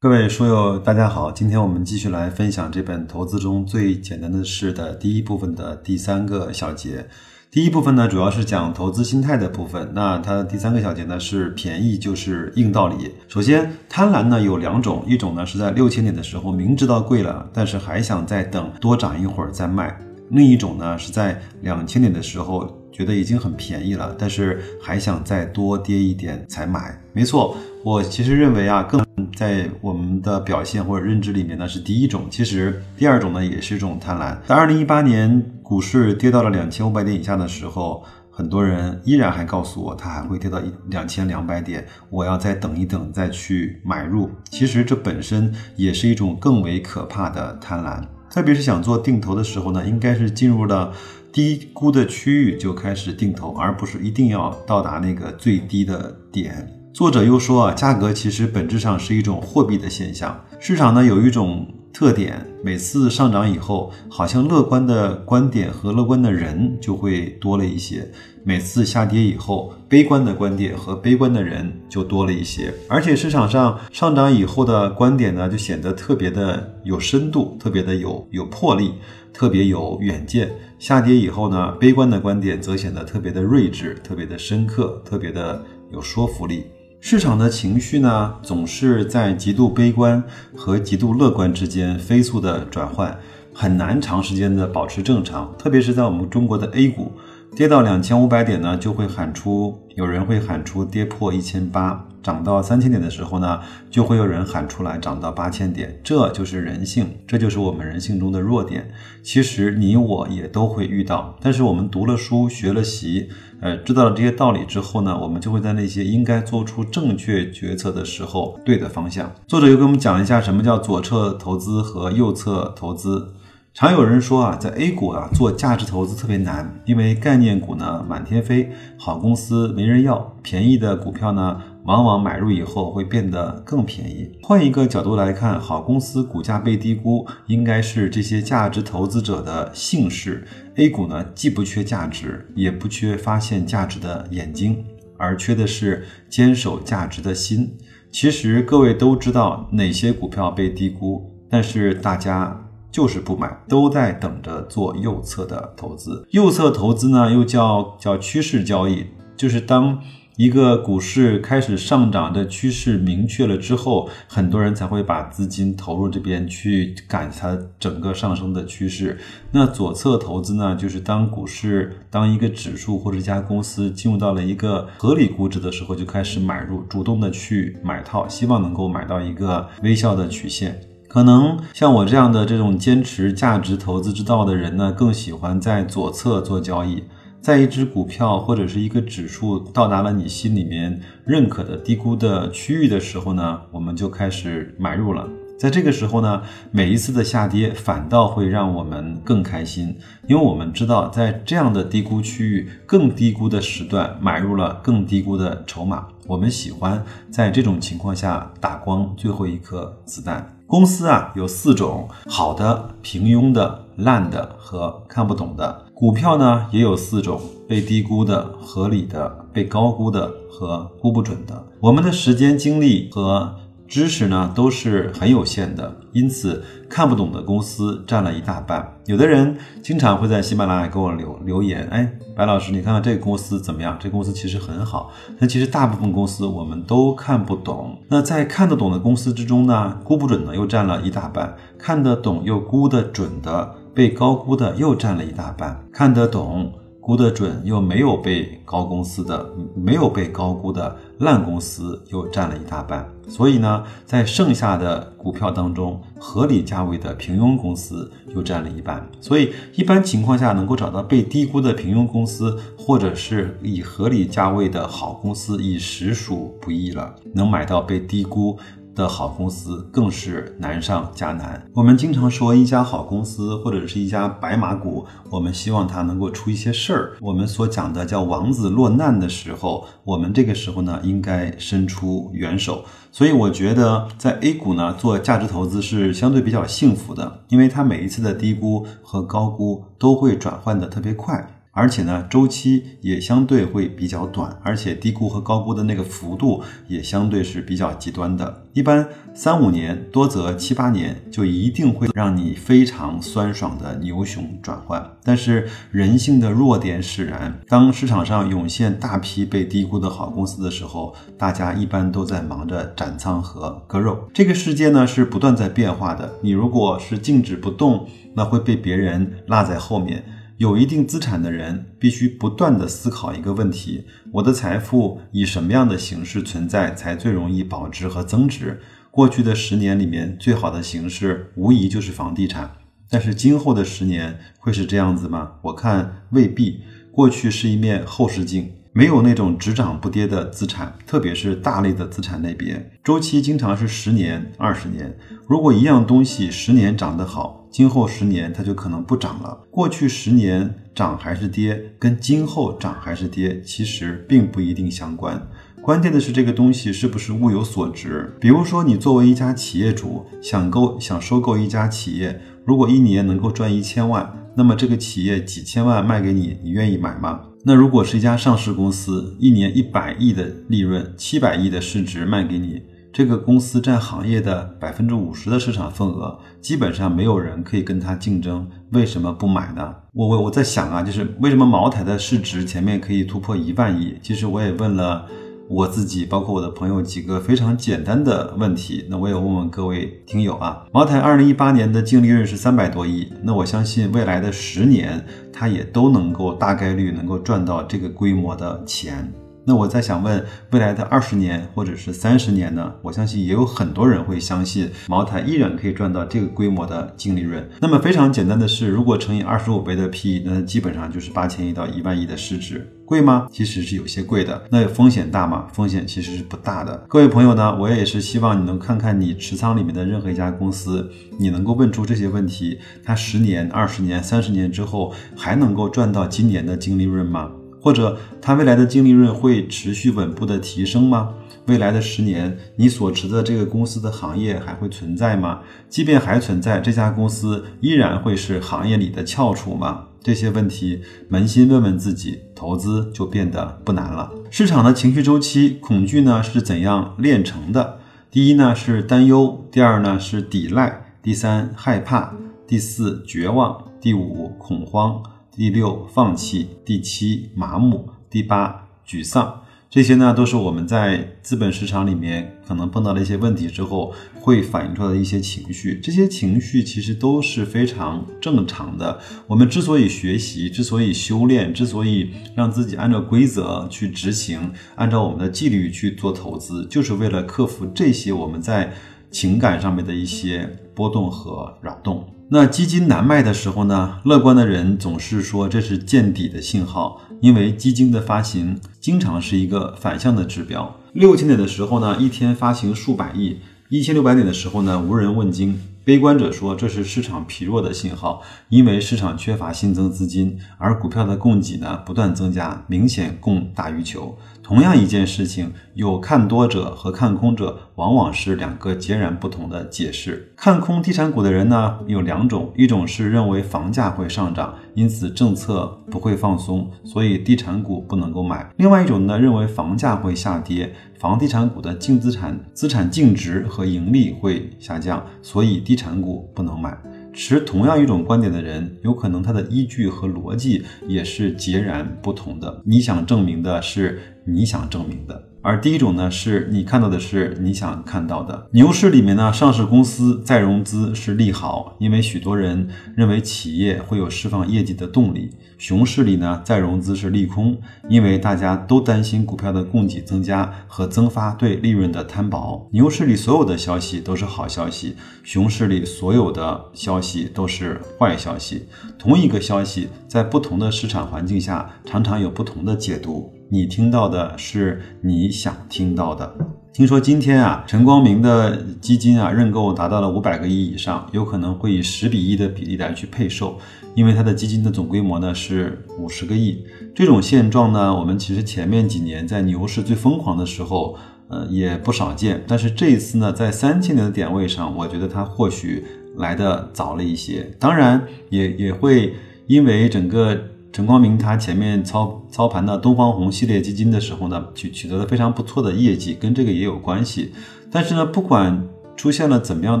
各位书友，大家好，今天我们继续来分享这本《投资中最简单的事》的第一部分的第三个小节。第一部分呢，主要是讲投资心态的部分。那它的第三个小节呢，是便宜就是硬道理。首先，贪婪呢有两种，一种呢是在六千点的时候明知道贵了，但是还想再等多涨一会儿再卖；另一种呢是在两千点的时候觉得已经很便宜了，但是还想再多跌一点才买。没错。我其实认为啊，更在我们的表现或者认知里面呢是第一种，其实第二种呢也是一种贪婪。在二零一八年股市跌到了两千五百点以下的时候，很多人依然还告诉我，它还会跌到一两千两百点，我要再等一等再去买入。其实这本身也是一种更为可怕的贪婪，特别是想做定投的时候呢，应该是进入了低估的区域就开始定投，而不是一定要到达那个最低的点。作者又说啊，价格其实本质上是一种货币的现象。市场呢有一种特点，每次上涨以后，好像乐观的观点和乐观的人就会多了一些；每次下跌以后，悲观的观点和悲观的人就多了一些。而且市场上上涨以后的观点呢，就显得特别的有深度，特别的有有魄力，特别有远见；下跌以后呢，悲观的观点则显得特别的睿智，特别的深刻，特别的有说服力。市场的情绪呢，总是在极度悲观和极度乐观之间飞速的转换，很难长时间的保持正常。特别是在我们中国的 A 股，跌到两千五百点呢，就会喊出，有人会喊出跌破一千八。涨到三千点的时候呢，就会有人喊出来涨到八千点，这就是人性，这就是我们人性中的弱点。其实你我也都会遇到，但是我们读了书、学了习，呃，知道了这些道理之后呢，我们就会在那些应该做出正确决策的时候，对的方向。作者又给我们讲一下什么叫左侧投资和右侧投资。常有人说啊，在 A 股啊做价值投资特别难，因为概念股呢满天飞，好公司没人要，便宜的股票呢往往买入以后会变得更便宜。换一个角度来看，好公司股价被低估，应该是这些价值投资者的幸事。A 股呢既不缺价值，也不缺发现价值的眼睛，而缺的是坚守价值的心。其实各位都知道哪些股票被低估，但是大家。就是不买，都在等着做右侧的投资。右侧投资呢，又叫叫趋势交易，就是当一个股市开始上涨的趋势明确了之后，很多人才会把资金投入这边去赶它整个上升的趋势。那左侧投资呢，就是当股市当一个指数或者一家公司进入到了一个合理估值的时候，就开始买入，主动的去买套，希望能够买到一个微笑的曲线。可能像我这样的这种坚持价值投资之道的人呢，更喜欢在左侧做交易。在一只股票或者是一个指数到达了你心里面认可的低估的区域的时候呢，我们就开始买入了。在这个时候呢，每一次的下跌反倒会让我们更开心，因为我们知道在这样的低估区域、更低估的时段买入了更低估的筹码。我们喜欢在这种情况下打光最后一颗子弹。公司啊有四种：好的、平庸的、烂的和看不懂的。股票呢也有四种：被低估的、合理的、被高估的和估不准的。我们的时间、精力和知识呢都是很有限的，因此看不懂的公司占了一大半。有的人经常会在喜马拉雅给我留留言，哎，白老师，你看看这个公司怎么样？这公司其实很好。那其实大部分公司我们都看不懂。那在看得懂的公司之中呢，估不准的又占了一大半，看得懂又估得准的被高估的又占了一大半，看得懂。估得准又没有被高公司的没有被高估的烂公司又占了一大半，所以呢，在剩下的股票当中，合理价位的平庸公司又占了一半。所以一般情况下，能够找到被低估的平庸公司，或者是以合理价位的好公司，已实属不易了。能买到被低估。的好公司更是难上加难。我们经常说一家好公司或者是一家白马股，我们希望它能够出一些事儿。我们所讲的叫王子落难的时候，我们这个时候呢应该伸出援手。所以我觉得在 A 股呢做价值投资是相对比较幸福的，因为它每一次的低估和高估都会转换的特别快。而且呢，周期也相对会比较短，而且低估和高估的那个幅度也相对是比较极端的。一般三五年，多则七八年，就一定会让你非常酸爽的牛熊转换。但是人性的弱点使然，当市场上涌现大批被低估的好公司的时候，大家一般都在忙着斩仓和割肉。这个世界呢是不断在变化的，你如果是静止不动，那会被别人落在后面。有一定资产的人必须不断的思考一个问题：我的财富以什么样的形式存在才最容易保值和增值？过去的十年里面，最好的形式无疑就是房地产。但是今后的十年会是这样子吗？我看未必。过去是一面后视镜，没有那种只涨不跌的资产，特别是大类的资产类别，周期经常是十年、二十年。如果一样东西十年涨得好，今后十年它就可能不涨了。过去十年涨还是跌，跟今后涨还是跌，其实并不一定相关。关键的是这个东西是不是物有所值。比如说，你作为一家企业主，想购想收购一家企业，如果一年能够赚一千万，那么这个企业几千万卖给你，你愿意买吗？那如果是一家上市公司，一年一百亿的利润，七百亿的市值卖给你？这个公司占行业的百分之五十的市场份额，基本上没有人可以跟它竞争，为什么不买呢？我我我在想啊，就是为什么茅台的市值前面可以突破一万亿？其实我也问了我自己，包括我的朋友几个非常简单的问题。那我也问问各位听友啊，茅台二零一八年的净利润是三百多亿，那我相信未来的十年，它也都能够大概率能够赚到这个规模的钱。那我在想问，未来的二十年或者是三十年呢？我相信也有很多人会相信茅台依然可以赚到这个规模的净利润。那么非常简单的是，如果乘以二十五倍的 PE，那基本上就是八千亿到一万亿的市值，贵吗？其实是有些贵的。那风险大吗？风险其实是不大的。各位朋友呢，我也是希望你能看看你持仓里面的任何一家公司，你能够问出这些问题，它十年、二十年、三十年之后还能够赚到今年的净利润吗？或者它未来的净利润会持续稳步的提升吗？未来的十年，你所持的这个公司的行业还会存在吗？即便还存在，这家公司依然会是行业里的翘楚吗？这些问题，扪心问问自己，投资就变得不难了。市场的情绪周期，恐惧呢是怎样炼成的？第一呢是担忧，第二呢是抵赖，第三害怕，第四绝望，第五恐慌。第六，放弃；第七，麻木；第八，沮丧。这些呢，都是我们在资本市场里面可能碰到了一些问题之后，会反映出来的一些情绪。这些情绪其实都是非常正常的。我们之所以学习，之所以修炼，之所以让自己按照规则去执行，按照我们的纪律去做投资，就是为了克服这些我们在情感上面的一些波动和扰动。那基金难卖的时候呢？乐观的人总是说这是见底的信号，因为基金的发行经常是一个反向的指标。六千点的时候呢，一天发行数百亿；一千六百点的时候呢，无人问津。悲观者说这是市场疲弱的信号，因为市场缺乏新增资金，而股票的供给呢不断增加，明显供大于求。同样一件事情，有看多者和看空者，往往是两个截然不同的解释。看空地产股的人呢，有两种，一种是认为房价会上涨，因此政策不会放松，所以地产股不能够买；另外一种呢，认为房价会下跌，房地产股的净资产、资产净值和盈利会下降，所以地产股不能买。持同样一种观点的人，有可能他的依据和逻辑也是截然不同的。你想证明的是你想证明的。而第一种呢，是你看到的是你想看到的。牛市里面呢，上市公司再融资是利好，因为许多人认为企业会有释放业绩的动力。熊市里呢，再融资是利空，因为大家都担心股票的供给增加和增发对利润的摊薄。牛市里所有的消息都是好消息，熊市里所有的消息都是坏消息。同一个消息在不同的市场环境下，常常有不同的解读。你听到的是你想听到的。听说今天啊，陈光明的基金啊认购达到了五百个亿以上，有可能会以十比一的比例来去配售，因为他的基金的总规模呢是五十个亿。这种现状呢，我们其实前面几年在牛市最疯狂的时候，呃也不少见。但是这一次呢，在三千年的点位上，我觉得它或许来的早了一些。当然，也也会因为整个。陈光明他前面操操盘的东方红系列基金的时候呢，取取得了非常不错的业绩，跟这个也有关系。但是呢，不管出现了怎么样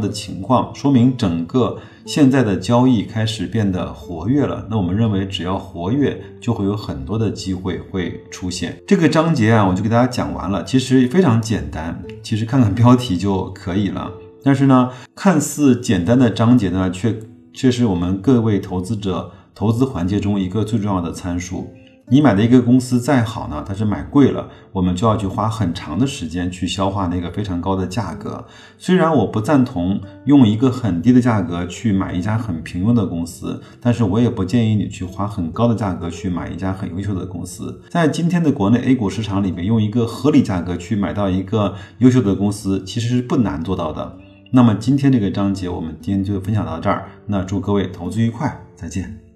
的情况，说明整个现在的交易开始变得活跃了。那我们认为，只要活跃，就会有很多的机会会出现。这个章节啊，我就给大家讲完了。其实非常简单，其实看看标题就可以了。但是呢，看似简单的章节呢，却却是我们各位投资者投资环节中一个最重要的参数。你买的一个公司再好呢，但是买贵了，我们就要去花很长的时间去消化那个非常高的价格。虽然我不赞同用一个很低的价格去买一家很平庸的公司，但是我也不建议你去花很高的价格去买一家很优秀的公司。在今天的国内 A 股市场里面，用一个合理价格去买到一个优秀的公司，其实是不难做到的。那么今天这个章节，我们今天就分享到这儿。那祝各位投资愉快，再见。